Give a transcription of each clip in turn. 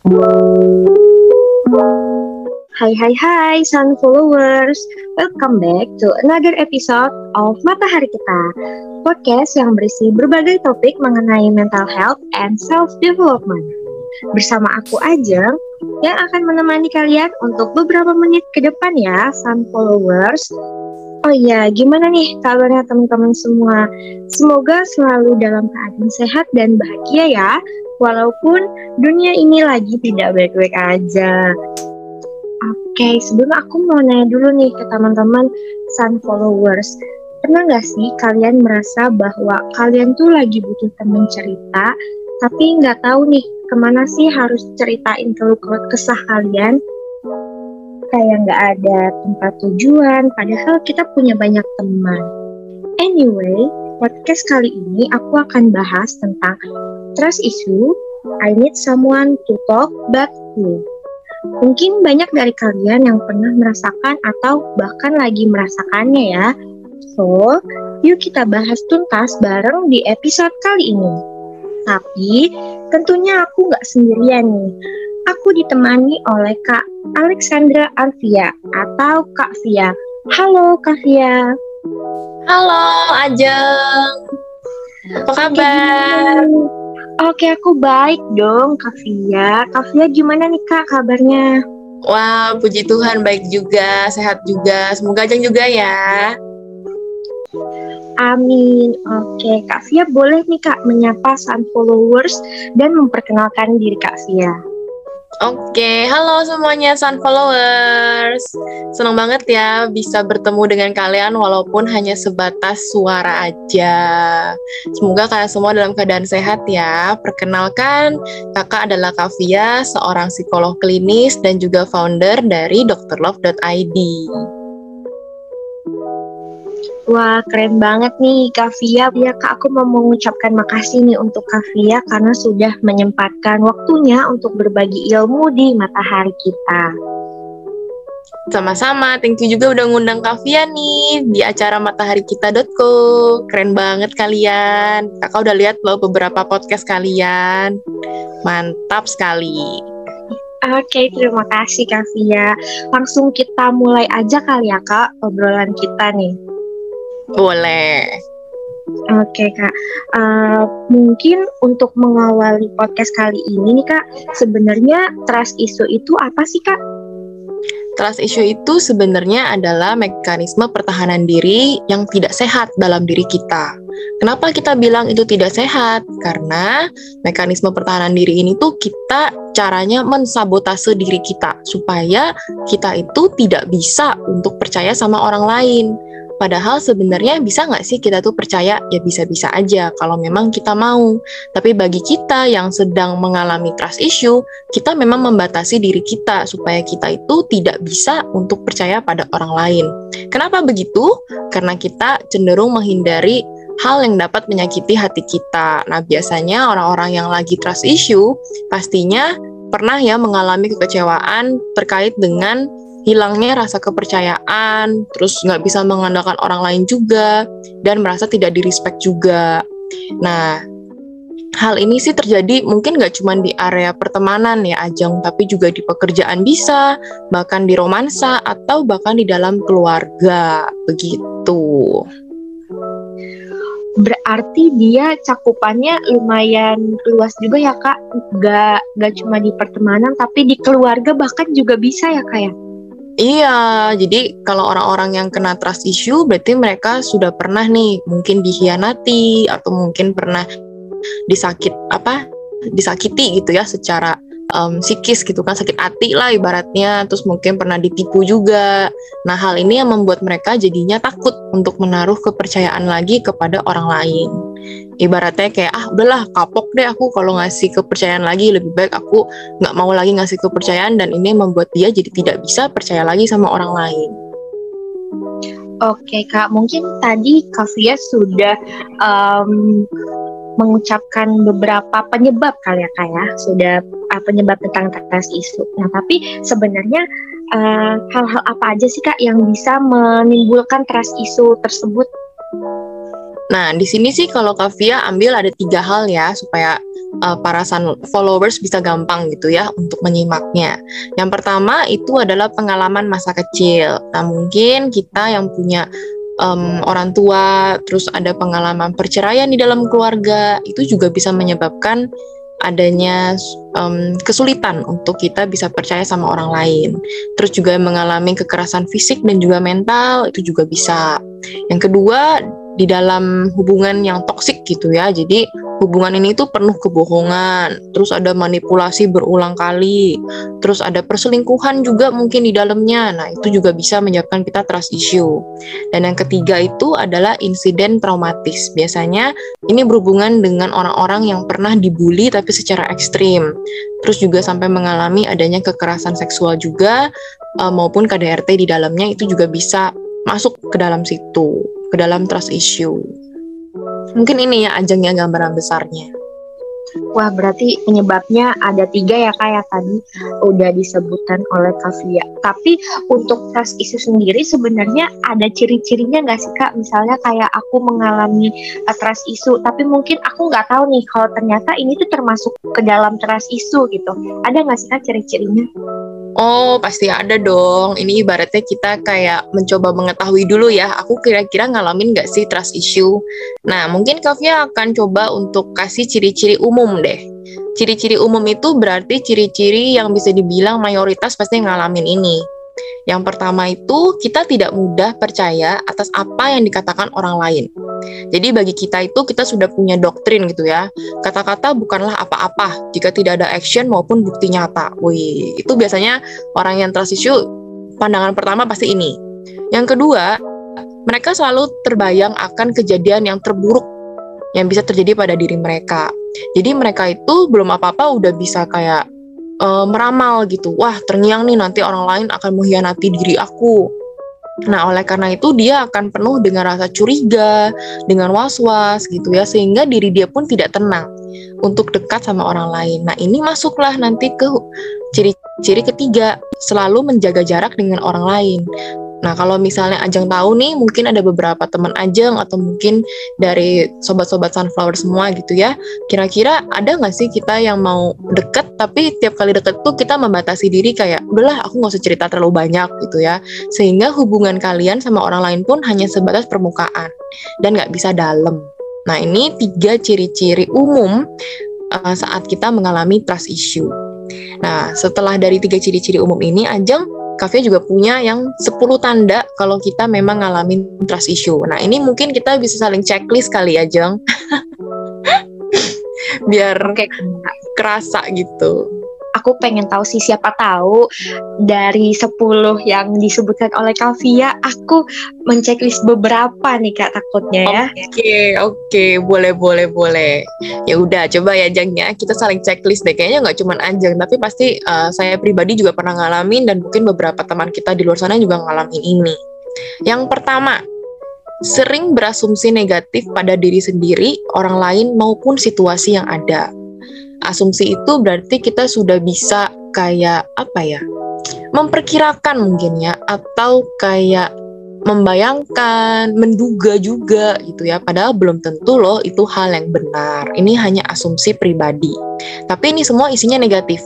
Hai hai hai Sun Followers. Welcome back to another episode of Matahari Kita Podcast yang berisi berbagai topik mengenai mental health and self-development. Bersama aku Ajeng yang akan menemani kalian untuk beberapa menit ke depan ya Sun Followers Oh iya, gimana nih kabarnya teman-teman semua? Semoga selalu dalam keadaan sehat dan bahagia ya, walaupun dunia ini lagi tidak baik-baik aja. Oke, sebelum aku mau nanya dulu nih ke teman-teman Sun Followers, pernah nggak sih kalian merasa bahwa kalian tuh lagi butuh teman cerita, tapi nggak tahu nih ke mana sih harus ceritain keluh kesah kalian? Kayak nggak ada tempat tujuan, padahal kita punya banyak teman. Anyway, podcast kali ini aku akan bahas tentang trust issue. I need someone to talk but who. Mungkin banyak dari kalian yang pernah merasakan atau bahkan lagi merasakannya ya. So, yuk kita bahas tuntas bareng di episode kali ini. Tapi, tentunya aku nggak sendirian nih aku ditemani oleh Kak Alexandra Arvia atau Kak Via. Halo Kak Via. Halo Ajeng. Apa kabar? Oke, aku baik dong Kak Via. Kak Via gimana nih Kak kabarnya? Wah, puji Tuhan baik juga, sehat juga. Semoga Ajeng juga ya. Amin. Oke, Kak Via boleh nih Kak menyapa Sun Followers dan memperkenalkan diri Kak Via. Oke, halo semuanya Sun Followers. Senang banget ya bisa bertemu dengan kalian walaupun hanya sebatas suara aja. Semoga kalian semua dalam keadaan sehat ya. Perkenalkan, kakak adalah Kavia, seorang psikolog klinis dan juga founder dari drlove.id. Wah, keren banget nih Kak Via. Ya Kak, aku mau mengucapkan makasih nih untuk Kak karena sudah menyempatkan waktunya untuk berbagi ilmu di matahari kita. Sama-sama, thank you juga udah ngundang Kak nih di acara mataharikita.co. Keren banget kalian. Kakak udah lihat loh beberapa podcast kalian. Mantap sekali. Oke, terima kasih Kak. Langsung kita mulai aja kali ya Kak obrolan kita nih. Boleh. Oke kak, uh, mungkin untuk mengawali podcast kali ini nih kak, sebenarnya trust issue itu apa sih kak? Trust issue itu sebenarnya adalah mekanisme pertahanan diri yang tidak sehat dalam diri kita. Kenapa kita bilang itu tidak sehat? Karena mekanisme pertahanan diri ini tuh kita caranya mensabotase diri kita supaya kita itu tidak bisa untuk percaya sama orang lain Padahal sebenarnya bisa nggak sih kita tuh percaya ya bisa-bisa aja kalau memang kita mau. Tapi bagi kita yang sedang mengalami trust issue, kita memang membatasi diri kita supaya kita itu tidak bisa untuk percaya pada orang lain. Kenapa begitu? Karena kita cenderung menghindari hal yang dapat menyakiti hati kita. Nah, biasanya orang-orang yang lagi trust issue pastinya pernah ya mengalami kekecewaan terkait dengan hilangnya rasa kepercayaan, terus nggak bisa mengandalkan orang lain juga, dan merasa tidak direspek juga. Nah, hal ini sih terjadi mungkin nggak cuma di area pertemanan ya Ajeng, tapi juga di pekerjaan bisa, bahkan di romansa, atau bahkan di dalam keluarga, begitu. Berarti dia cakupannya lumayan luas juga ya kak, nggak nggak cuma di pertemanan, tapi di keluarga bahkan juga bisa ya kak ya? Iya, jadi kalau orang-orang yang kena trust issue berarti mereka sudah pernah nih mungkin dihianati atau mungkin pernah disakit apa disakiti gitu ya secara um, psikis gitu kan sakit hati lah ibaratnya terus mungkin pernah ditipu juga. Nah hal ini yang membuat mereka jadinya takut untuk menaruh kepercayaan lagi kepada orang lain. Ibaratnya kayak ah udahlah kapok deh aku kalau ngasih kepercayaan lagi lebih baik aku nggak mau lagi ngasih kepercayaan. Dan ini membuat dia jadi tidak bisa percaya lagi sama orang lain. Oke kak, mungkin tadi Kavia sudah um, mengucapkan beberapa penyebab kali ya kak ya, sudah uh, penyebab tentang trust isu. Nah tapi sebenarnya uh, hal-hal uh, apa aja sih kak yang bisa menimbulkan trust isu tersebut? Nah, di sini sih kalau Kavia ambil ada tiga hal ya supaya uh, para sun followers bisa gampang gitu ya untuk menyimaknya. Yang pertama itu adalah pengalaman masa kecil. Nah, mungkin kita yang punya um, orang tua, terus ada pengalaman perceraian di dalam keluarga, itu juga bisa menyebabkan adanya um, kesulitan untuk kita bisa percaya sama orang lain. Terus juga mengalami kekerasan fisik dan juga mental itu juga bisa. Yang kedua di dalam hubungan yang toksik gitu ya. Jadi hubungan ini tuh penuh kebohongan, terus ada manipulasi berulang kali, terus ada perselingkuhan juga mungkin di dalamnya. Nah, itu juga bisa menyebabkan kita trust issue. Dan yang ketiga itu adalah insiden traumatis. Biasanya ini berhubungan dengan orang-orang yang pernah dibully tapi secara ekstrim. Terus juga sampai mengalami adanya kekerasan seksual juga uh, maupun KDRT di dalamnya itu juga bisa masuk ke dalam situ, ke dalam trust issue. Mungkin ini ya ajangnya gambaran besarnya. Wah, berarti penyebabnya ada tiga ya kayak ya, tadi udah disebutkan oleh Kavia. Tapi untuk trust issue sendiri sebenarnya ada ciri-cirinya nggak sih kak? Misalnya kayak aku mengalami uh, trust issue, tapi mungkin aku nggak tahu nih kalau ternyata ini tuh termasuk ke dalam trust issue gitu. Ada nggak sih kak ciri-cirinya? Oh, pasti ada dong. Ini ibaratnya kita kayak mencoba mengetahui dulu ya, aku kira-kira ngalamin nggak sih trust issue. Nah, mungkin Kavia akan coba untuk kasih ciri-ciri umum deh. Ciri-ciri umum itu berarti ciri-ciri yang bisa dibilang mayoritas pasti ngalamin ini. Yang pertama itu kita tidak mudah percaya atas apa yang dikatakan orang lain. Jadi bagi kita itu kita sudah punya doktrin gitu ya. Kata-kata bukanlah apa-apa jika tidak ada action maupun bukti nyata. Wih, itu biasanya orang yang trust pandangan pertama pasti ini. Yang kedua, mereka selalu terbayang akan kejadian yang terburuk yang bisa terjadi pada diri mereka. Jadi mereka itu belum apa-apa udah bisa kayak uh, meramal gitu. Wah, terngiang nih nanti orang lain akan mengkhianati diri aku. Nah, oleh karena itu dia akan penuh dengan rasa curiga, dengan was-was gitu ya, sehingga diri dia pun tidak tenang untuk dekat sama orang lain. Nah, ini masuklah nanti ke ciri-ciri ketiga, selalu menjaga jarak dengan orang lain. Nah, kalau misalnya Ajeng tahu nih, mungkin ada beberapa teman Ajeng atau mungkin dari sobat-sobat sunflower semua gitu ya. Kira-kira ada nggak sih kita yang mau deket, tapi tiap kali deket tuh kita membatasi diri kayak, udahlah aku nggak usah cerita terlalu banyak gitu ya. Sehingga hubungan kalian sama orang lain pun hanya sebatas permukaan dan nggak bisa dalam. Nah, ini tiga ciri-ciri umum uh, saat kita mengalami trust issue. Nah, setelah dari tiga ciri-ciri umum ini, Ajeng Cafe juga punya yang 10 tanda kalau kita memang ngalamin trust issue. Nah, ini mungkin kita bisa saling checklist kali ya, Jeng. Biar kayak kerasa gitu aku pengen tahu sih siapa tahu dari 10 yang disebutkan oleh Kavia aku menceklis beberapa nih Kak takutnya ya. Oke, okay, oke, okay. boleh boleh boleh. Ya udah coba ya Jangnya kita saling checklist deh. Kayaknya nggak cuma Anjang tapi pasti uh, saya pribadi juga pernah ngalamin dan mungkin beberapa teman kita di luar sana juga ngalamin ini. Yang pertama, sering berasumsi negatif pada diri sendiri, orang lain maupun situasi yang ada asumsi itu berarti kita sudah bisa kayak apa ya memperkirakan mungkin ya atau kayak membayangkan, menduga juga gitu ya. Padahal belum tentu loh itu hal yang benar. Ini hanya asumsi pribadi. Tapi ini semua isinya negatif.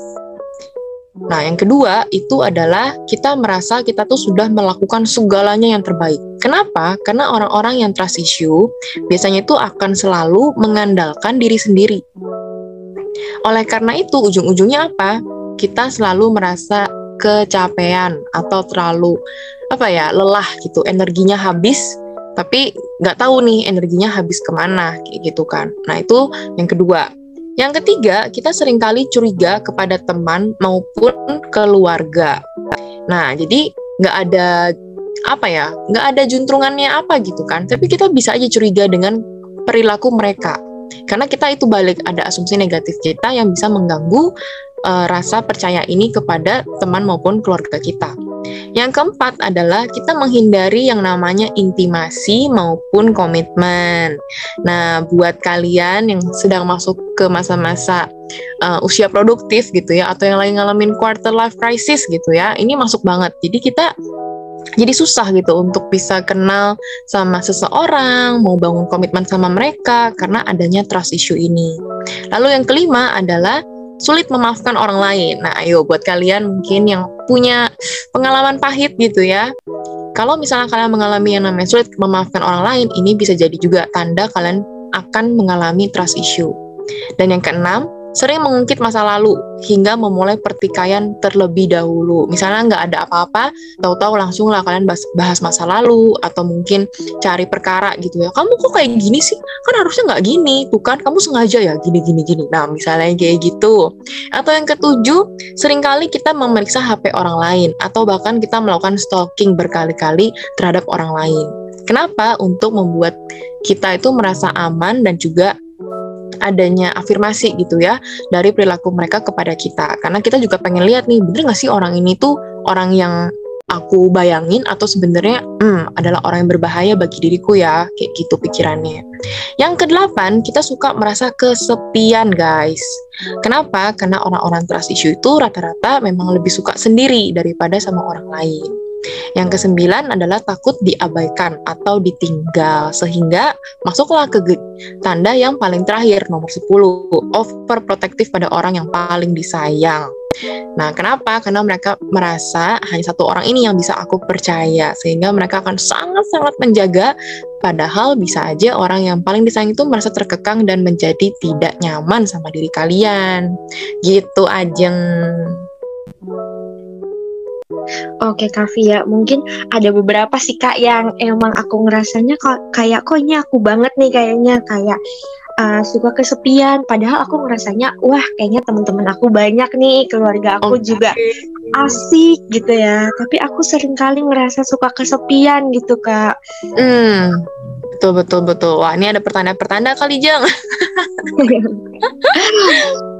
Nah, yang kedua itu adalah kita merasa kita tuh sudah melakukan segalanya yang terbaik. Kenapa? Karena orang-orang yang trust issue biasanya itu akan selalu mengandalkan diri sendiri. Oleh karena itu, ujung-ujungnya apa? Kita selalu merasa kecapean atau terlalu apa ya lelah gitu, energinya habis, tapi nggak tahu nih energinya habis ke mana kayak gitu kan. Nah itu yang kedua. Yang ketiga, kita sering kali curiga kepada teman maupun keluarga. Nah, jadi nggak ada apa ya, nggak ada juntrungannya apa gitu kan. Tapi kita bisa aja curiga dengan perilaku mereka. Karena kita itu balik ada asumsi negatif kita yang bisa mengganggu uh, rasa percaya ini kepada teman maupun keluarga kita. Yang keempat adalah kita menghindari yang namanya intimasi maupun komitmen. Nah, buat kalian yang sedang masuk ke masa-masa uh, usia produktif gitu ya, atau yang lagi ngalamin quarter life crisis gitu ya, ini masuk banget. Jadi kita jadi susah gitu untuk bisa kenal sama seseorang, mau bangun komitmen sama mereka karena adanya trust issue ini. Lalu yang kelima adalah sulit memaafkan orang lain. Nah, ayo buat kalian mungkin yang punya pengalaman pahit gitu ya. Kalau misalnya kalian mengalami yang namanya sulit memaafkan orang lain, ini bisa jadi juga tanda kalian akan mengalami trust issue. Dan yang keenam, sering mengungkit masa lalu hingga memulai pertikaian terlebih dahulu. Misalnya nggak ada apa-apa, tahu-tahu langsung lah kalian bahas, bahas masa lalu atau mungkin cari perkara gitu ya. Kamu kok kayak gini sih? Kan harusnya nggak gini, tuh kan kamu sengaja ya gini gini gini. Nah misalnya kayak gitu. Atau yang ketujuh, sering kali kita memeriksa HP orang lain atau bahkan kita melakukan stalking berkali-kali terhadap orang lain. Kenapa? Untuk membuat kita itu merasa aman dan juga adanya afirmasi gitu ya dari perilaku mereka kepada kita. Karena kita juga pengen lihat nih bener gak sih orang ini tuh orang yang aku bayangin atau sebenarnya hmm, adalah orang yang berbahaya bagi diriku ya kayak gitu pikirannya. Yang kedelapan kita suka merasa kesepian guys. Kenapa? Karena orang-orang trust issue itu rata-rata memang lebih suka sendiri daripada sama orang lain yang kesembilan adalah takut diabaikan atau ditinggal sehingga masuklah ke tanda yang paling terakhir nomor 10 overprotective pada orang yang paling disayang. Nah, kenapa? Karena mereka merasa hanya satu orang ini yang bisa aku percaya, sehingga mereka akan sangat-sangat menjaga. Padahal bisa aja orang yang paling disayang itu merasa terkekang dan menjadi tidak nyaman sama diri kalian. Gitu aja. Oke Kak Via, mungkin ada beberapa sih Kak yang emang aku ngerasanya kok kayak kok ini aku banget nih kayaknya kayak uh, suka kesepian padahal aku ngerasanya wah kayaknya teman-teman aku banyak nih keluarga aku okay. juga asik gitu ya. Tapi aku sering kali ngerasa suka kesepian gitu kak. Hmm. Betul betul betul. Wah ini ada pertanda-pertanda kali jeng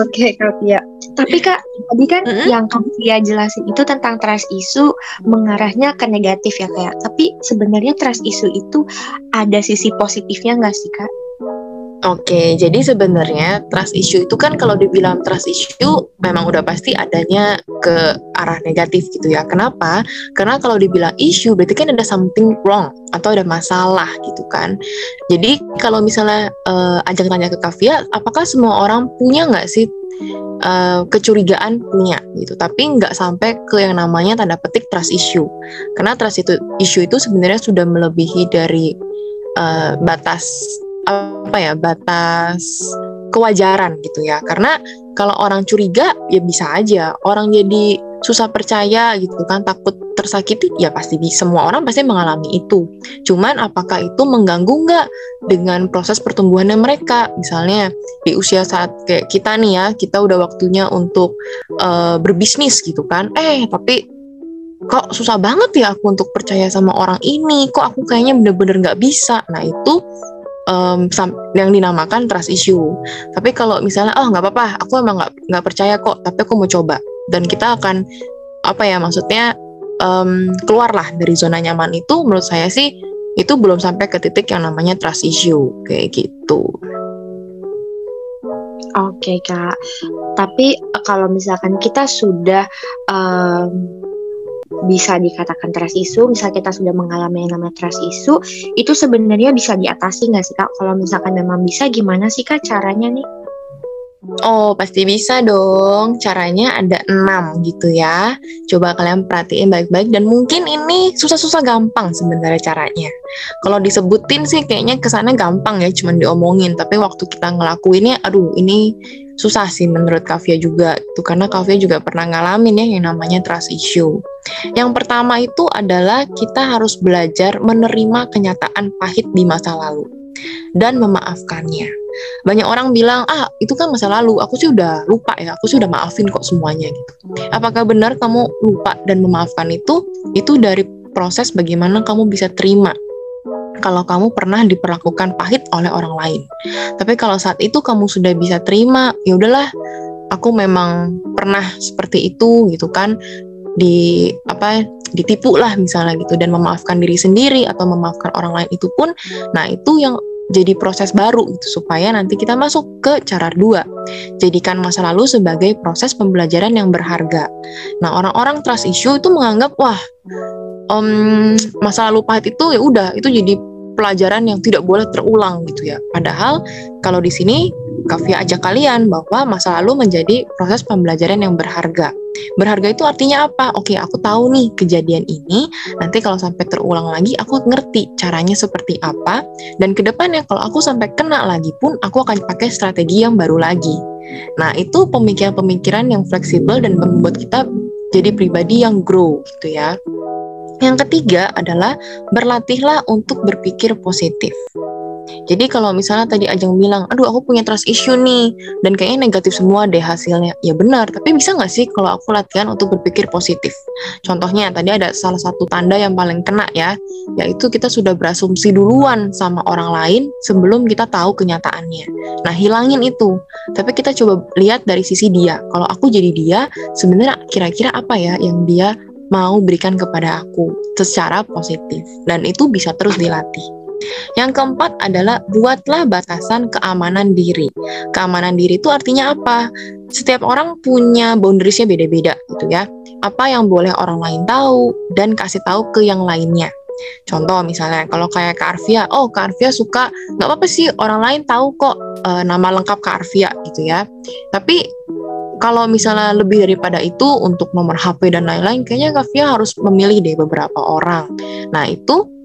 Oke Kak Pia. Tapi Kak, tadi kan mm -hmm. yang Kak Pia jelasin itu tentang trust issue mengarahnya ke negatif ya Kak. Tapi sebenarnya trust issue itu ada sisi positifnya nggak sih Kak? Oke, jadi sebenarnya trust issue itu kan kalau dibilang trust issue memang udah pasti adanya ke arah negatif gitu ya. Kenapa? Karena kalau dibilang issue berarti kan ada something wrong atau ada masalah gitu kan. Jadi kalau misalnya uh, ajak tanya ke Kavia, apakah semua orang punya nggak sih uh, kecurigaan punya gitu, tapi nggak sampai ke yang namanya tanda petik trust issue. Karena trust itu issue itu sebenarnya sudah melebihi dari uh, batas apa ya batas kewajaran gitu ya. Karena kalau orang curiga ya bisa aja. Orang jadi susah percaya gitu kan takut tersakiti ya pasti semua orang pasti mengalami itu. Cuman apakah itu mengganggu nggak dengan proses pertumbuhannya mereka? Misalnya di usia saat kayak kita nih ya kita udah waktunya untuk uh, berbisnis gitu kan. Eh tapi kok susah banget ya aku untuk percaya sama orang ini? Kok aku kayaknya bener-bener nggak bisa? Nah itu um, yang dinamakan trust issue. Tapi kalau misalnya oh nggak apa-apa, aku emang nggak nggak percaya kok, tapi aku mau coba dan kita akan apa ya maksudnya um, keluarlah dari zona nyaman itu menurut saya sih itu belum sampai ke titik yang namanya trust issue kayak gitu. Oke okay, kak, tapi kalau misalkan kita sudah um, bisa dikatakan trust issue, misal kita sudah mengalami yang namanya trust issue, itu sebenarnya bisa diatasi nggak sih kak? Kalau misalkan memang bisa, gimana sih kak caranya nih? Oh, pasti bisa dong. Caranya ada enam gitu ya. Coba kalian perhatiin baik-baik dan mungkin ini susah-susah gampang sebenarnya caranya. Kalau disebutin sih kayaknya kesannya gampang ya, cuman diomongin. Tapi waktu kita ngelakuinnya, aduh ini susah sih menurut Kavia juga. Itu karena Kavia juga pernah ngalamin ya yang namanya trust issue. Yang pertama itu adalah kita harus belajar menerima kenyataan pahit di masa lalu dan memaafkannya. Banyak orang bilang, ah itu kan masa lalu, aku sih udah lupa ya, aku sih udah maafin kok semuanya gitu. Apakah benar kamu lupa dan memaafkan itu? Itu dari proses bagaimana kamu bisa terima kalau kamu pernah diperlakukan pahit oleh orang lain. Tapi kalau saat itu kamu sudah bisa terima, ya udahlah, aku memang pernah seperti itu gitu kan di apa ditipu lah misalnya gitu dan memaafkan diri sendiri atau memaafkan orang lain itu pun nah itu yang jadi proses baru gitu supaya nanti kita masuk ke cara dua. Jadikan masa lalu sebagai proses pembelajaran yang berharga. Nah, orang-orang trust issue itu menganggap wah um, masa lalu pahit itu ya udah itu jadi pelajaran yang tidak boleh terulang gitu ya. Padahal kalau di sini Kavia ajak kalian bahwa masa lalu menjadi proses pembelajaran yang berharga. Berharga itu artinya apa? Oke, aku tahu nih kejadian ini. Nanti kalau sampai terulang lagi, aku ngerti caranya seperti apa. Dan ke depannya kalau aku sampai kena lagi pun, aku akan pakai strategi yang baru lagi. Nah, itu pemikiran-pemikiran yang fleksibel dan membuat kita jadi pribadi yang grow gitu ya. Yang ketiga adalah berlatihlah untuk berpikir positif. Jadi kalau misalnya tadi Ajeng bilang, aduh aku punya trust issue nih, dan kayaknya negatif semua deh hasilnya. Ya benar, tapi bisa nggak sih kalau aku latihan untuk berpikir positif? Contohnya tadi ada salah satu tanda yang paling kena ya, yaitu kita sudah berasumsi duluan sama orang lain sebelum kita tahu kenyataannya. Nah hilangin itu, tapi kita coba lihat dari sisi dia. Kalau aku jadi dia, sebenarnya kira-kira apa ya yang dia mau berikan kepada aku secara positif dan itu bisa terus dilatih. Yang keempat adalah buatlah batasan keamanan diri. Keamanan diri itu artinya apa? Setiap orang punya boundariesnya beda-beda gitu ya. Apa yang boleh orang lain tahu dan kasih tahu ke yang lainnya. Contoh misalnya kalau kayak Kak Arvia, oh Kak Arvia suka nggak apa-apa sih orang lain tahu kok e, nama lengkap Kak Arvia gitu ya. Tapi kalau misalnya lebih daripada itu untuk nomor HP dan lain-lain, kayaknya Kak Arvia harus memilih deh beberapa orang. Nah itu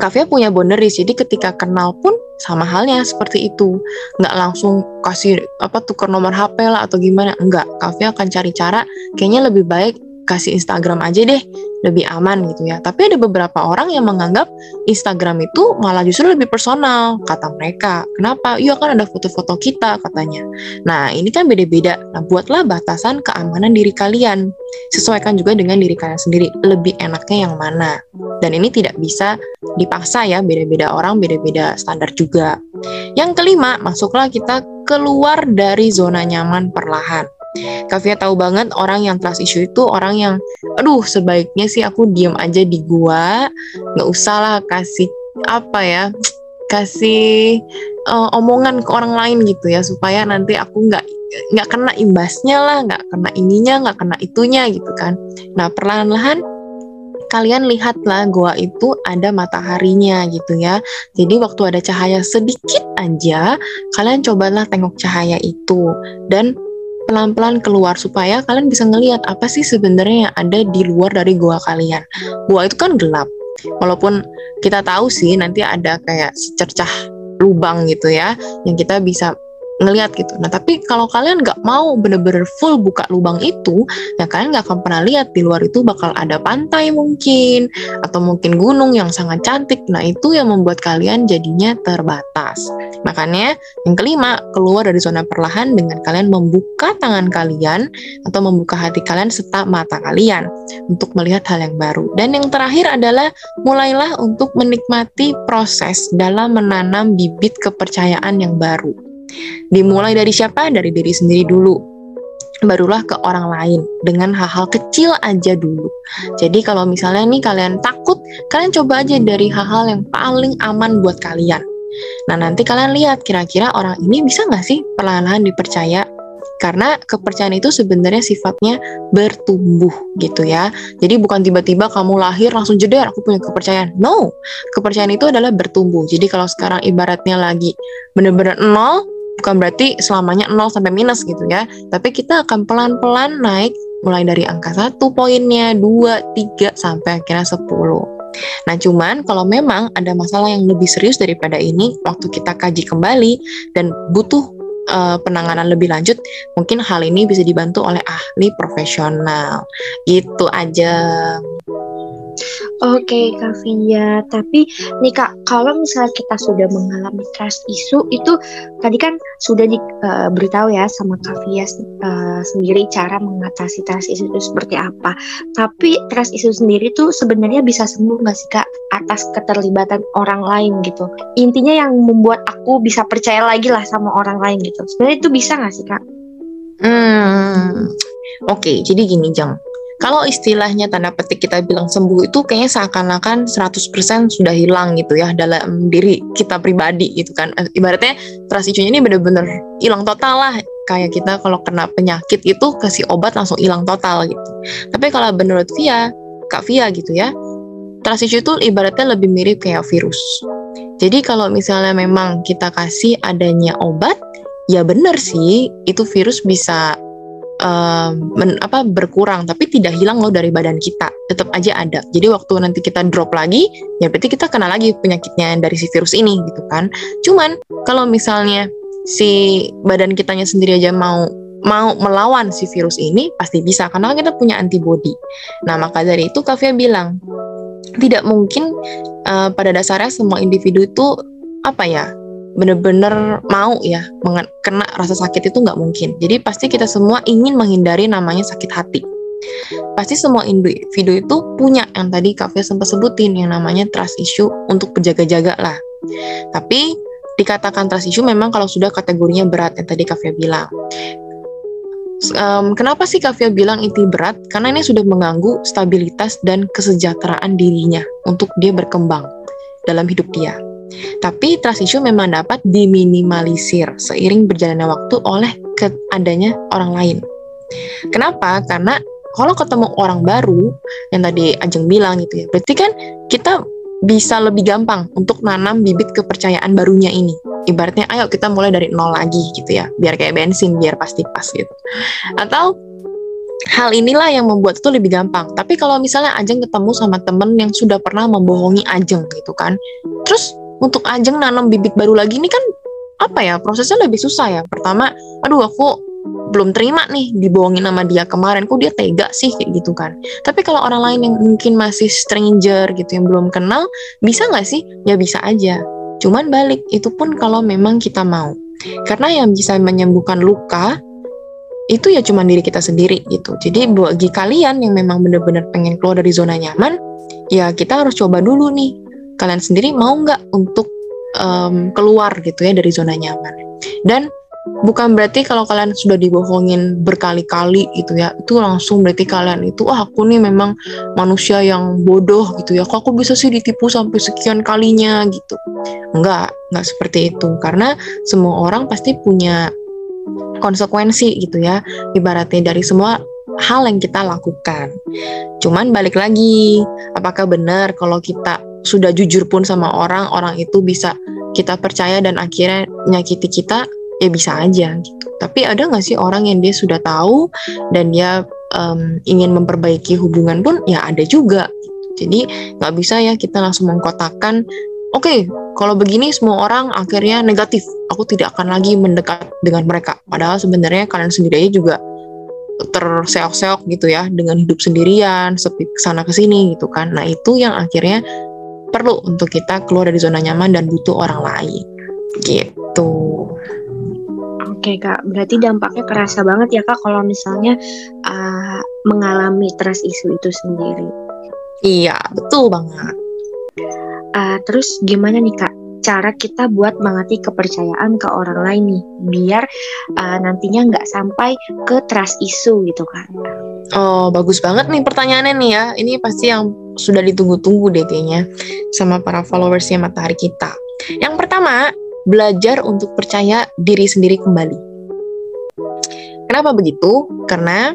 Kavia punya boundaries jadi ketika kenal pun sama halnya seperti itu. Nggak langsung kasih apa tukar nomor HP lah atau gimana. Enggak Kavia akan cari cara kayaknya lebih baik kasih Instagram aja deh lebih aman gitu ya. Tapi ada beberapa orang yang menganggap Instagram itu malah justru lebih personal kata mereka. Kenapa? Iya kan ada foto-foto kita katanya. Nah ini kan beda-beda. Nah buatlah batasan keamanan diri kalian. Sesuaikan juga dengan diri kalian sendiri. Lebih enaknya yang mana? Dan ini tidak bisa dipaksa ya beda-beda orang beda-beda standar juga. Yang kelima masuklah kita keluar dari zona nyaman perlahan Kavia tahu banget orang yang trust issue itu orang yang aduh sebaiknya sih aku diem aja di gua. Nggak usah lah kasih apa ya kasih uh, omongan ke orang lain gitu ya supaya nanti aku nggak nggak kena imbasnya lah nggak kena ininya nggak kena itunya gitu kan. Nah perlahan-lahan kalian lihatlah gua itu ada mataharinya gitu ya. Jadi waktu ada cahaya sedikit aja, kalian cobalah tengok cahaya itu. Dan pelan-pelan keluar supaya kalian bisa ngelihat apa sih sebenarnya yang ada di luar dari gua kalian. Gua itu kan gelap. Walaupun kita tahu sih nanti ada kayak secercah lubang gitu ya yang kita bisa ngelihat gitu. Nah tapi kalau kalian nggak mau bener-bener full buka lubang itu, ya kalian nggak akan pernah lihat di luar itu bakal ada pantai mungkin atau mungkin gunung yang sangat cantik. Nah itu yang membuat kalian jadinya terbatas. Makanya yang kelima keluar dari zona perlahan dengan kalian membuka tangan kalian atau membuka hati kalian serta mata kalian untuk melihat hal yang baru. Dan yang terakhir adalah mulailah untuk menikmati proses dalam menanam bibit kepercayaan yang baru. Dimulai dari siapa? Dari diri sendiri dulu. Barulah ke orang lain dengan hal-hal kecil aja dulu. Jadi kalau misalnya nih kalian takut, kalian coba aja dari hal-hal yang paling aman buat kalian. Nah nanti kalian lihat kira-kira orang ini bisa nggak sih perlahan-lahan dipercaya karena kepercayaan itu sebenarnya sifatnya bertumbuh gitu ya. Jadi bukan tiba-tiba kamu lahir langsung jeder aku punya kepercayaan. No, kepercayaan itu adalah bertumbuh. Jadi kalau sekarang ibaratnya lagi benar-benar nol, bukan berarti selamanya nol sampai minus gitu ya. Tapi kita akan pelan-pelan naik mulai dari angka satu poinnya, dua, tiga sampai akhirnya sepuluh. Nah, cuman kalau memang ada masalah yang lebih serius daripada ini, waktu kita kaji kembali dan butuh uh, penanganan lebih lanjut, mungkin hal ini bisa dibantu oleh ahli profesional. Gitu aja. Oke Kak Via, tapi nih Kak, kalau misalnya kita sudah mengalami trust issue itu tadi kan sudah diberitahu eh, uh, ya sama Kak Via uh, sendiri cara mengatasi trust issue itu seperti apa. Tapi trust issue sendiri tuh sebenarnya bisa sembuh nggak sih Kak atas keterlibatan orang lain gitu. Intinya yang membuat aku bisa percaya lagi lah sama orang lain gitu. Sebenarnya itu bisa nggak sih Kak? Hmm, oke. Okay, jadi gini Jang kalau istilahnya tanda petik kita bilang sembuh itu kayaknya seakan-akan 100% sudah hilang gitu ya dalam diri kita pribadi gitu kan. Ibaratnya trust issue ini benar-benar hilang total lah. Kayak kita kalau kena penyakit itu kasih obat langsung hilang total gitu. Tapi kalau menurut Via, Kak Via gitu ya, trust issue itu ibaratnya lebih mirip kayak virus. Jadi kalau misalnya memang kita kasih adanya obat, ya benar sih itu virus bisa men, apa berkurang tapi tidak hilang loh dari badan kita. Tetap aja ada. Jadi waktu nanti kita drop lagi ya berarti kita kena lagi penyakitnya dari si virus ini gitu kan. Cuman kalau misalnya si badan kitanya sendiri aja mau mau melawan si virus ini pasti bisa. Karena kita punya antibody. Nah maka dari itu Kavia bilang tidak mungkin uh, pada dasarnya semua individu itu apa ya bener-bener mau ya kena rasa sakit itu nggak mungkin. Jadi pasti kita semua ingin menghindari namanya sakit hati. Pasti semua individu itu punya yang tadi Kavia sempat sebutin yang namanya trust issue untuk berjaga-jaga lah. Tapi dikatakan trust issue memang kalau sudah kategorinya berat yang tadi Kavia bilang. Um, kenapa sih Kavia bilang itu berat? Karena ini sudah mengganggu stabilitas dan kesejahteraan dirinya untuk dia berkembang dalam hidup dia. Tapi trust issue memang dapat diminimalisir seiring berjalannya waktu oleh adanya orang lain. Kenapa? Karena kalau ketemu orang baru yang tadi Ajeng bilang gitu ya, berarti kan kita bisa lebih gampang untuk nanam bibit kepercayaan barunya ini. Ibaratnya ayo kita mulai dari nol lagi gitu ya, biar kayak bensin, biar pasti pas gitu. Atau hal inilah yang membuat itu lebih gampang. Tapi kalau misalnya Ajeng ketemu sama temen yang sudah pernah membohongi Ajeng gitu kan, terus untuk Ajeng nanam bibit baru lagi ini kan apa ya prosesnya lebih susah ya. Pertama, aduh aku belum terima nih dibohongin sama dia kemarin kok dia tega sih kayak gitu kan. Tapi kalau orang lain yang mungkin masih stranger gitu yang belum kenal bisa nggak sih? Ya bisa aja. Cuman balik itu pun kalau memang kita mau. Karena yang bisa menyembuhkan luka itu ya cuma diri kita sendiri gitu. Jadi bagi kalian yang memang benar-benar pengen keluar dari zona nyaman ya kita harus coba dulu nih kalian sendiri mau nggak untuk um, keluar gitu ya dari zona nyaman? Dan bukan berarti kalau kalian sudah dibohongin berkali-kali gitu ya itu langsung berarti kalian itu ah aku nih memang manusia yang bodoh gitu ya. Kok aku bisa sih ditipu sampai sekian kalinya? gitu. Enggak enggak seperti itu. Karena semua orang pasti punya konsekuensi gitu ya ibaratnya dari semua hal yang kita lakukan. Cuman balik lagi apakah benar kalau kita sudah jujur pun sama orang, orang itu bisa kita percaya dan akhirnya nyakiti kita, ya bisa aja gitu. Tapi ada nggak sih orang yang dia sudah tahu dan dia um, ingin memperbaiki hubungan pun, ya ada juga. Jadi nggak bisa ya kita langsung mengkotakkan, oke okay, kalau begini semua orang akhirnya negatif, aku tidak akan lagi mendekat dengan mereka. Padahal sebenarnya kalian sendiri juga terseok-seok gitu ya dengan hidup sendirian, sepi sana ke sini gitu kan. Nah, itu yang akhirnya perlu untuk kita keluar dari zona nyaman dan butuh orang lain gitu. Oke kak, berarti dampaknya kerasa banget ya kak kalau misalnya uh, mengalami trust issue itu sendiri. Iya, betul banget. Uh, terus gimana nih kak cara kita buat mengati kepercayaan ke orang lain nih biar uh, nantinya nggak sampai ke trust issue gitu kan oh bagus banget nih pertanyaannya nih ya ini pasti yang sudah ditunggu-tunggu deh kayaknya sama para followersnya matahari kita. Yang pertama belajar untuk percaya diri sendiri kembali. Kenapa begitu? Karena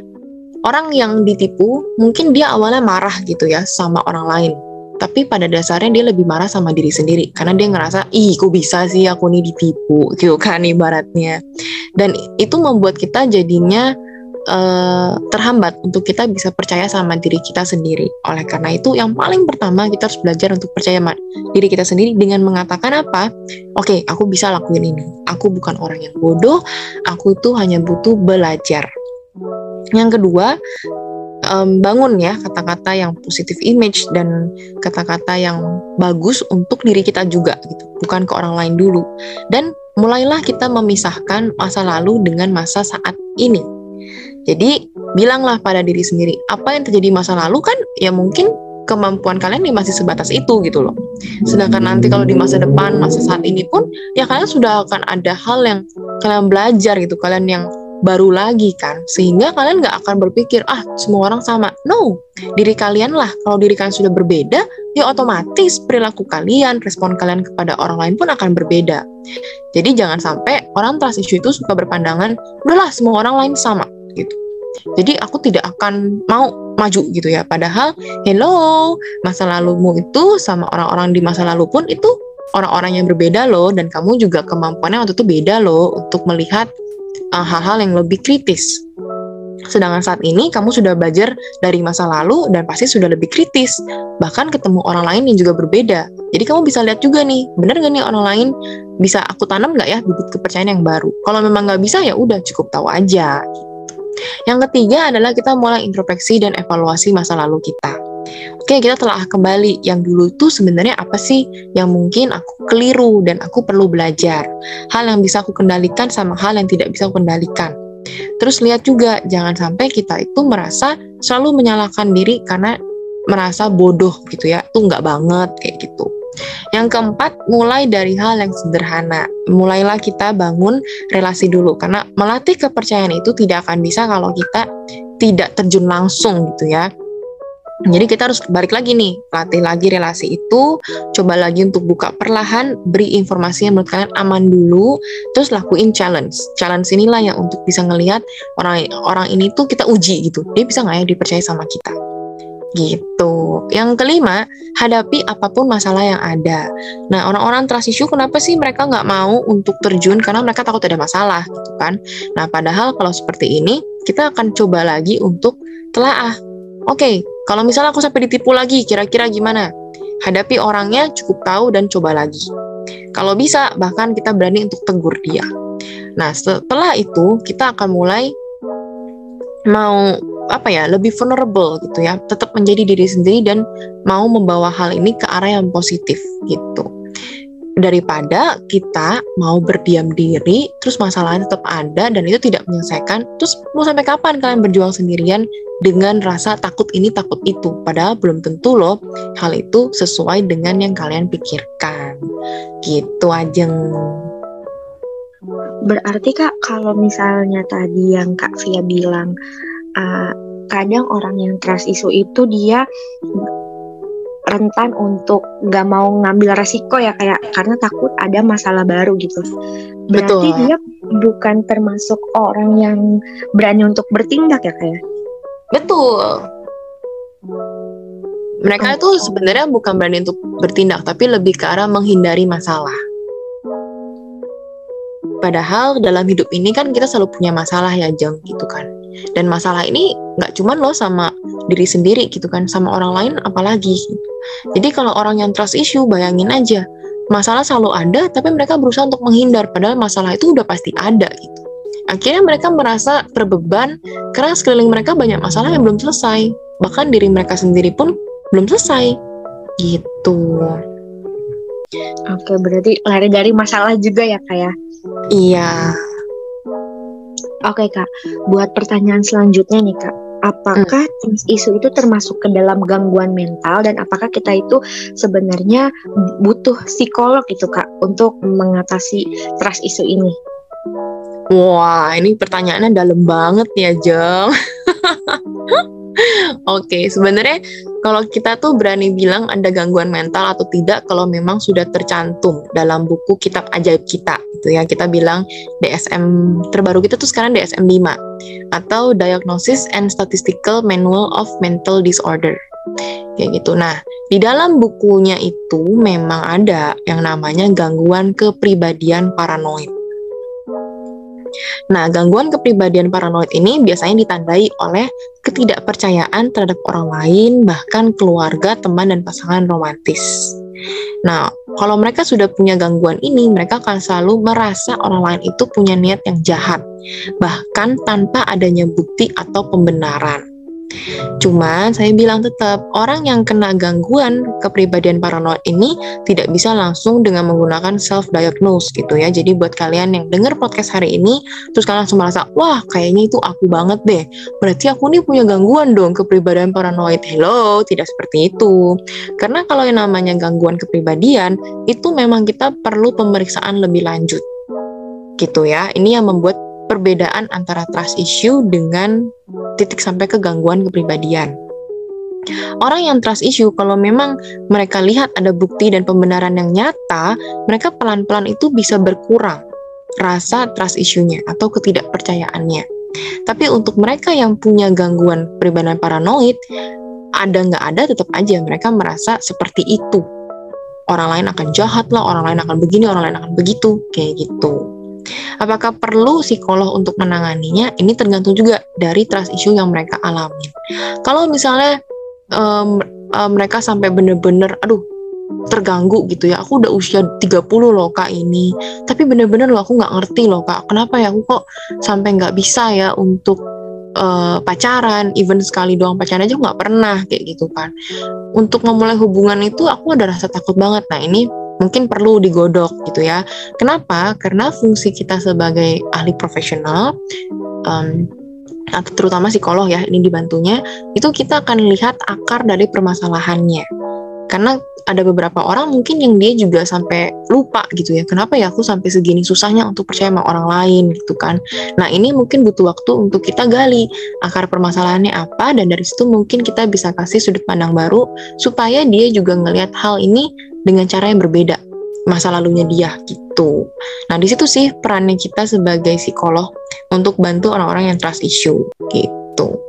orang yang ditipu mungkin dia awalnya marah gitu ya sama orang lain. Tapi pada dasarnya dia lebih marah sama diri sendiri. Karena dia ngerasa ih kok bisa sih aku nih ditipu? gitu kan ibaratnya. Dan itu membuat kita jadinya uh, terhambat untuk kita bisa percaya sama diri kita sendiri. Oleh karena itu yang paling pertama kita harus belajar untuk percaya sama diri kita sendiri dengan mengatakan apa? Oke okay, aku bisa lakuin ini. Aku bukan orang yang bodoh. Aku tuh hanya butuh belajar. Yang kedua um, bangun ya kata-kata yang positif image dan kata-kata yang bagus untuk diri kita juga gitu. Bukan ke orang lain dulu. Dan mulailah kita memisahkan masa lalu dengan masa saat ini jadi bilanglah pada diri sendiri apa yang terjadi masa lalu kan ya mungkin kemampuan kalian nih masih sebatas itu gitu loh. Sedangkan nanti kalau di masa depan, masa saat ini pun ya kalian sudah akan ada hal yang kalian belajar gitu, kalian yang baru lagi kan. Sehingga kalian nggak akan berpikir ah semua orang sama. No diri kalian lah. Kalau diri kalian sudah berbeda ya otomatis perilaku kalian respon kalian kepada orang lain pun akan berbeda. Jadi jangan sampai orang trust issue itu suka berpandangan udahlah semua orang lain sama gitu jadi aku tidak akan mau maju gitu ya padahal hello masa lalumu itu sama orang-orang di masa lalu pun itu orang-orang yang berbeda loh dan kamu juga kemampuannya waktu itu beda loh untuk melihat uh, hal-hal yang lebih kritis. Sedangkan saat ini kamu sudah belajar dari masa lalu dan pasti sudah lebih kritis. Bahkan ketemu orang lain yang juga berbeda. Jadi kamu bisa lihat juga nih, benar gak nih orang lain bisa aku tanam nggak ya bibit kepercayaan yang baru? Kalau memang nggak bisa ya udah cukup tahu aja. Yang ketiga adalah kita mulai introspeksi dan evaluasi masa lalu kita. Oke, kita telah kembali yang dulu itu sebenarnya apa sih yang mungkin aku keliru dan aku perlu belajar. Hal yang bisa aku kendalikan sama hal yang tidak bisa aku kendalikan. Terus lihat juga, jangan sampai kita itu merasa selalu menyalahkan diri karena merasa bodoh gitu ya. Itu nggak banget kayak gitu. Yang keempat, mulai dari hal yang sederhana. Mulailah kita bangun relasi dulu karena melatih kepercayaan itu tidak akan bisa kalau kita tidak terjun langsung gitu ya. Jadi kita harus balik lagi nih, latih lagi relasi itu, coba lagi untuk buka perlahan, beri informasi yang menurut kalian aman dulu, terus lakuin challenge. Challenge inilah yang untuk bisa ngelihat orang orang ini tuh kita uji gitu, dia bisa nggak ya dipercaya sama kita. Gitu. Yang kelima, hadapi apa pun masalah yang ada. Nah, orang-orang trust kenapa sih mereka nggak mau untuk terjun karena mereka takut ada masalah gitu kan? Nah, padahal kalau seperti ini, kita akan coba lagi untuk telaah. Oke, okay, kalau misalnya aku sampai ditipu lagi, kira-kira gimana? Hadapi orangnya cukup tahu dan coba lagi. Kalau bisa, bahkan kita berani untuk tegur dia. Nah, setelah itu kita akan mulai mau apa ya lebih vulnerable gitu ya. Tetap menjadi diri sendiri dan mau membawa hal ini ke arah yang positif gitu. Daripada kita mau berdiam diri terus masalahnya tetap ada dan itu tidak menyelesaikan terus mau sampai kapan kalian berjuang sendirian dengan rasa takut ini takut itu? Padahal belum tentu loh hal itu sesuai dengan yang kalian pikirkan. Gitu aja. Berarti kak kalau misalnya tadi yang kak Via bilang uh, kadang orang yang trust isu itu dia rentan untuk nggak mau ngambil resiko ya kayak karena takut ada masalah baru gitu. Berarti Betul. dia bukan termasuk orang yang berani untuk bertindak ya kayak. Ya? Betul. Mereka itu sebenarnya bukan berani untuk bertindak tapi lebih ke arah menghindari masalah. Padahal dalam hidup ini kan kita selalu punya masalah ya Jeng gitu kan. Dan masalah ini nggak cuma lo sama diri sendiri gitu kan, sama orang lain apalagi. Jadi kalau orang yang trust issue, bayangin aja, masalah selalu ada, tapi mereka berusaha untuk menghindar, padahal masalah itu udah pasti ada gitu. Akhirnya mereka merasa terbeban karena sekeliling mereka banyak masalah yang belum selesai. Bahkan diri mereka sendiri pun belum selesai. Gitu. Oke, berarti lari dari masalah juga ya, Kak ya? Iya. Oke, Kak. Buat pertanyaan selanjutnya nih, Kak apakah hmm. isu itu termasuk ke dalam gangguan mental dan apakah kita itu sebenarnya butuh psikolog itu kak untuk mengatasi trust isu ini? Wah, ini pertanyaannya dalam banget ya, Jeng. Oke, okay, sebenarnya kalau kita tuh berani bilang ada gangguan mental atau tidak kalau memang sudah tercantum dalam buku kitab ajaib kita gitu ya. Kita bilang DSM terbaru kita tuh sekarang DSM 5 atau Diagnosis and Statistical Manual of Mental Disorder. Kayak gitu. Nah, di dalam bukunya itu memang ada yang namanya gangguan kepribadian paranoid. Nah, gangguan kepribadian paranoid ini biasanya ditandai oleh ketidakpercayaan terhadap orang lain, bahkan keluarga, teman, dan pasangan romantis. Nah, kalau mereka sudah punya gangguan ini, mereka akan selalu merasa orang lain itu punya niat yang jahat, bahkan tanpa adanya bukti atau pembenaran. Cuman saya bilang tetap orang yang kena gangguan kepribadian paranoid ini tidak bisa langsung dengan menggunakan self diagnose gitu ya. Jadi buat kalian yang dengar podcast hari ini terus kalian langsung merasa, "Wah, kayaknya itu aku banget deh." Berarti aku nih punya gangguan dong kepribadian paranoid. Hello, tidak seperti itu. Karena kalau yang namanya gangguan kepribadian itu memang kita perlu pemeriksaan lebih lanjut. Gitu ya. Ini yang membuat perbedaan antara trust issue dengan titik sampai ke gangguan kepribadian. Orang yang trust issue, kalau memang mereka lihat ada bukti dan pembenaran yang nyata, mereka pelan-pelan itu bisa berkurang rasa trust issue-nya atau ketidakpercayaannya. Tapi untuk mereka yang punya gangguan pribadian paranoid, ada nggak ada tetap aja mereka merasa seperti itu. Orang lain akan jahat lah, orang lain akan begini, orang lain akan begitu, kayak gitu. Apakah perlu psikolog untuk menanganinya? Ini tergantung juga dari trust issue yang mereka alami. Kalau misalnya um, um, mereka sampai bener-bener, aduh terganggu gitu ya aku udah usia 30 loh kak ini tapi bener-bener loh aku nggak ngerti loh kak kenapa ya aku kok sampai nggak bisa ya untuk uh, pacaran even sekali doang pacaran aja nggak pernah kayak gitu kan untuk memulai hubungan itu aku ada rasa takut banget nah ini mungkin perlu digodok gitu ya. Kenapa? Karena fungsi kita sebagai ahli profesional, um, terutama psikolog ya, ini dibantunya, itu kita akan lihat akar dari permasalahannya. Karena ada beberapa orang mungkin yang dia juga sampai lupa gitu ya kenapa ya aku sampai segini susahnya untuk percaya sama orang lain gitu kan nah ini mungkin butuh waktu untuk kita gali akar permasalahannya apa dan dari situ mungkin kita bisa kasih sudut pandang baru supaya dia juga ngelihat hal ini dengan cara yang berbeda masa lalunya dia gitu. Nah di situ sih perannya kita sebagai psikolog untuk bantu orang-orang yang trust issue gitu.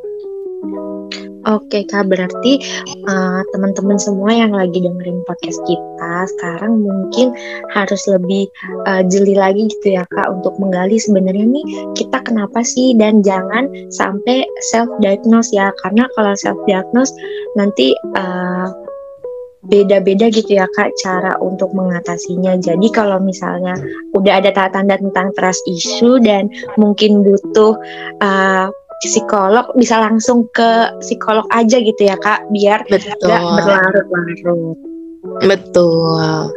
Oke kak, berarti uh, teman-teman semua yang lagi dengerin podcast kita sekarang mungkin harus lebih uh, jeli lagi gitu ya kak untuk menggali sebenarnya nih kita kenapa sih dan jangan sampai self diagnose ya karena kalau self diagnose nanti uh, beda-beda gitu ya kak cara untuk mengatasinya. Jadi kalau misalnya udah ada tanda-tanda tentang trust issue dan mungkin butuh uh, psikolog bisa langsung ke psikolog aja gitu ya kak biar nggak berlarut-larut. Betul.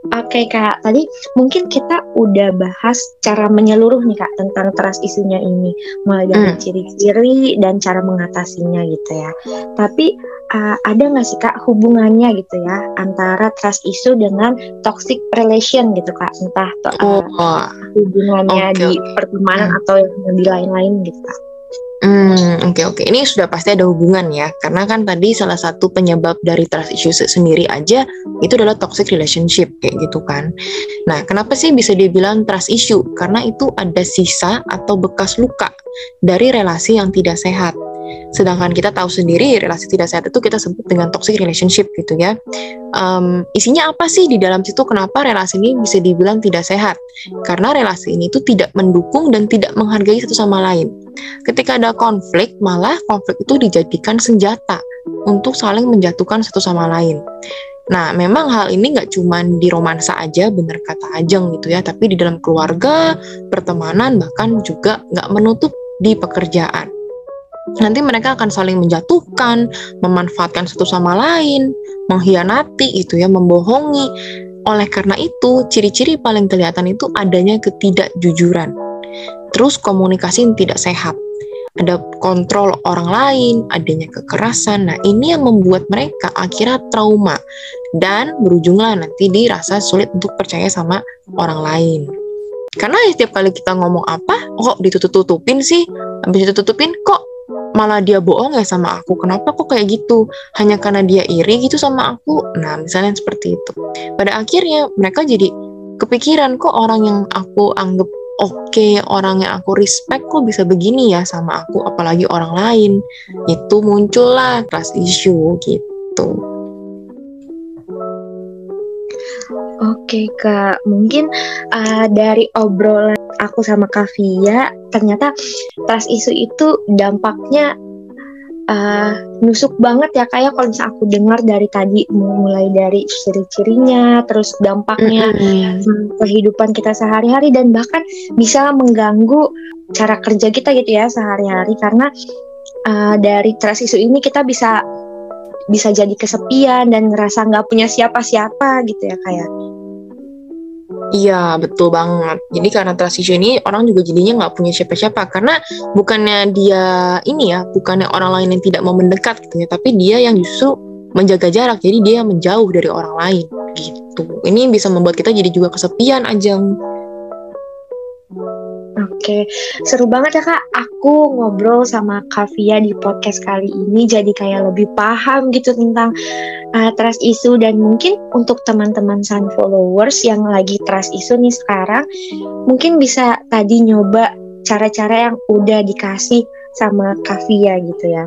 Oke kak, tadi mungkin kita udah bahas cara menyeluruh nih kak tentang trust isunya ini, mulai dari hmm. ciri-ciri dan cara mengatasinya gitu ya. Tapi uh, ada nggak sih kak hubungannya gitu ya antara trust issue dengan toxic relation gitu kak entah to, uh, oh. hubungannya okay, di okay. pertemanan hmm. atau di lain-lain gitu kak Hmm, oke okay, oke. Okay. Ini sudah pasti ada hubungan ya, karena kan tadi salah satu penyebab dari trust issue sendiri aja itu adalah toxic relationship kayak gitu kan. Nah, kenapa sih bisa dibilang trust issue? Karena itu ada sisa atau bekas luka dari relasi yang tidak sehat. Sedangkan kita tahu sendiri relasi tidak sehat itu kita sebut dengan toxic relationship gitu ya. Um, isinya apa sih di dalam situ? Kenapa relasi ini bisa dibilang tidak sehat? Karena relasi ini itu tidak mendukung dan tidak menghargai satu sama lain. Ketika ada konflik, malah konflik itu dijadikan senjata untuk saling menjatuhkan satu sama lain. Nah, memang hal ini nggak cuma di romansa aja, bener kata Ajeng gitu ya, tapi di dalam keluarga, pertemanan, bahkan juga nggak menutup di pekerjaan nanti mereka akan saling menjatuhkan, memanfaatkan satu sama lain, mengkhianati itu ya, membohongi. Oleh karena itu, ciri-ciri paling kelihatan itu adanya ketidakjujuran. Terus komunikasi yang tidak sehat. Ada kontrol orang lain, adanya kekerasan. Nah, ini yang membuat mereka akhirnya trauma dan berujunglah nanti dirasa sulit untuk percaya sama orang lain. Karena setiap kali kita ngomong apa, kok ditutup-tutupin sih? Habis ditutupin, kok malah dia bohong ya sama aku. Kenapa kok kayak gitu? Hanya karena dia iri gitu sama aku? Nah misalnya seperti itu. Pada akhirnya mereka jadi kepikiran kok orang yang aku anggap oke okay, orang yang aku respect kok bisa begini ya sama aku? Apalagi orang lain. Itu muncullah trust issue gitu. Oke kak, mungkin uh, dari obrolan aku sama Kak Via, ternyata trust isu itu dampaknya uh, nusuk banget ya kayak ya, kalau misalnya aku dengar dari tadi mulai dari ciri-cirinya, terus dampaknya mm-hmm. kehidupan kita sehari-hari dan bahkan bisa mengganggu cara kerja kita gitu ya sehari-hari karena uh, dari trust isu ini kita bisa bisa jadi kesepian dan ngerasa nggak punya siapa-siapa gitu ya kayak. Ya. Iya betul banget. Jadi karena issue ini orang juga jadinya nggak punya siapa-siapa karena bukannya dia ini ya, bukannya orang lain yang tidak mau mendekat gitu ya, tapi dia yang justru menjaga jarak. Jadi dia menjauh dari orang lain gitu. Ini bisa membuat kita jadi juga kesepian aja. Oke, seru banget ya kak. Aku ngobrol sama Kavia di podcast kali ini, jadi kayak lebih paham gitu tentang uh, trust issue dan mungkin untuk teman-teman Sun followers yang lagi trust issue nih sekarang, mungkin bisa tadi nyoba cara-cara yang udah dikasih sama Kavia gitu ya.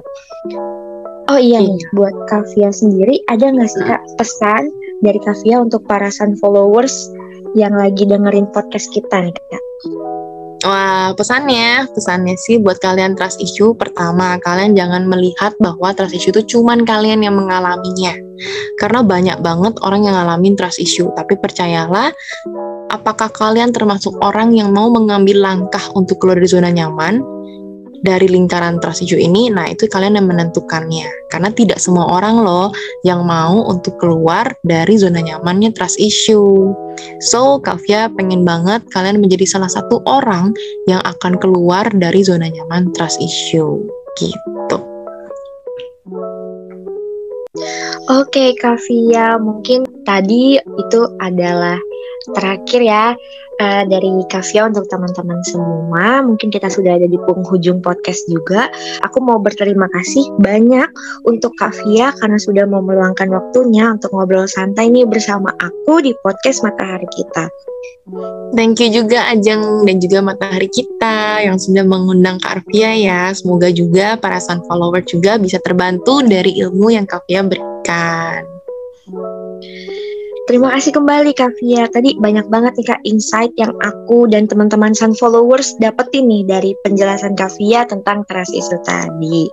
Oh iya nih, iya. buat Kavia sendiri ada nggak sih kak pesan dari Kavia untuk para Sun followers yang lagi dengerin podcast kita nih kak? Wah, pesannya, pesannya sih buat kalian trust issue, pertama, kalian jangan melihat bahwa trust issue itu cuman kalian yang mengalaminya. Karena banyak banget orang yang ngalamin trust issue, tapi percayalah, apakah kalian termasuk orang yang mau mengambil langkah untuk keluar dari zona nyaman? Dari lingkaran trust issue ini, nah itu kalian yang menentukannya. Karena tidak semua orang loh yang mau untuk keluar dari zona nyamannya trust issue. So, Kavia pengen banget kalian menjadi salah satu orang yang akan keluar dari zona nyaman trust issue. Gitu. Oke, Kavia, mungkin tadi itu adalah terakhir ya uh, dari Kavia untuk teman-teman semua. Mungkin kita sudah ada di penghujung podcast juga. Aku mau berterima kasih banyak untuk Kavia karena sudah mau meluangkan waktunya untuk ngobrol santai nih bersama aku di podcast Matahari Kita. Thank you juga Ajeng dan juga Matahari Kita yang sudah mengundang Kavia ya. Semoga juga para sun follower juga bisa terbantu dari ilmu yang Kavia berikan. Terima kasih kembali Kak Fia. Tadi banyak banget nih Kak insight yang aku dan teman-teman Sun Followers dapetin nih dari penjelasan Kak Fia tentang trust issue tadi.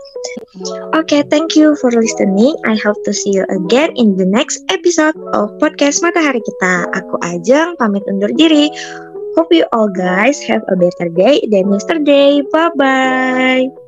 Oke, okay, thank you for listening. I hope to see you again in the next episode of podcast Matahari Kita. Aku Ajeng pamit undur diri. Hope you all guys have a better day than yesterday. Bye-bye.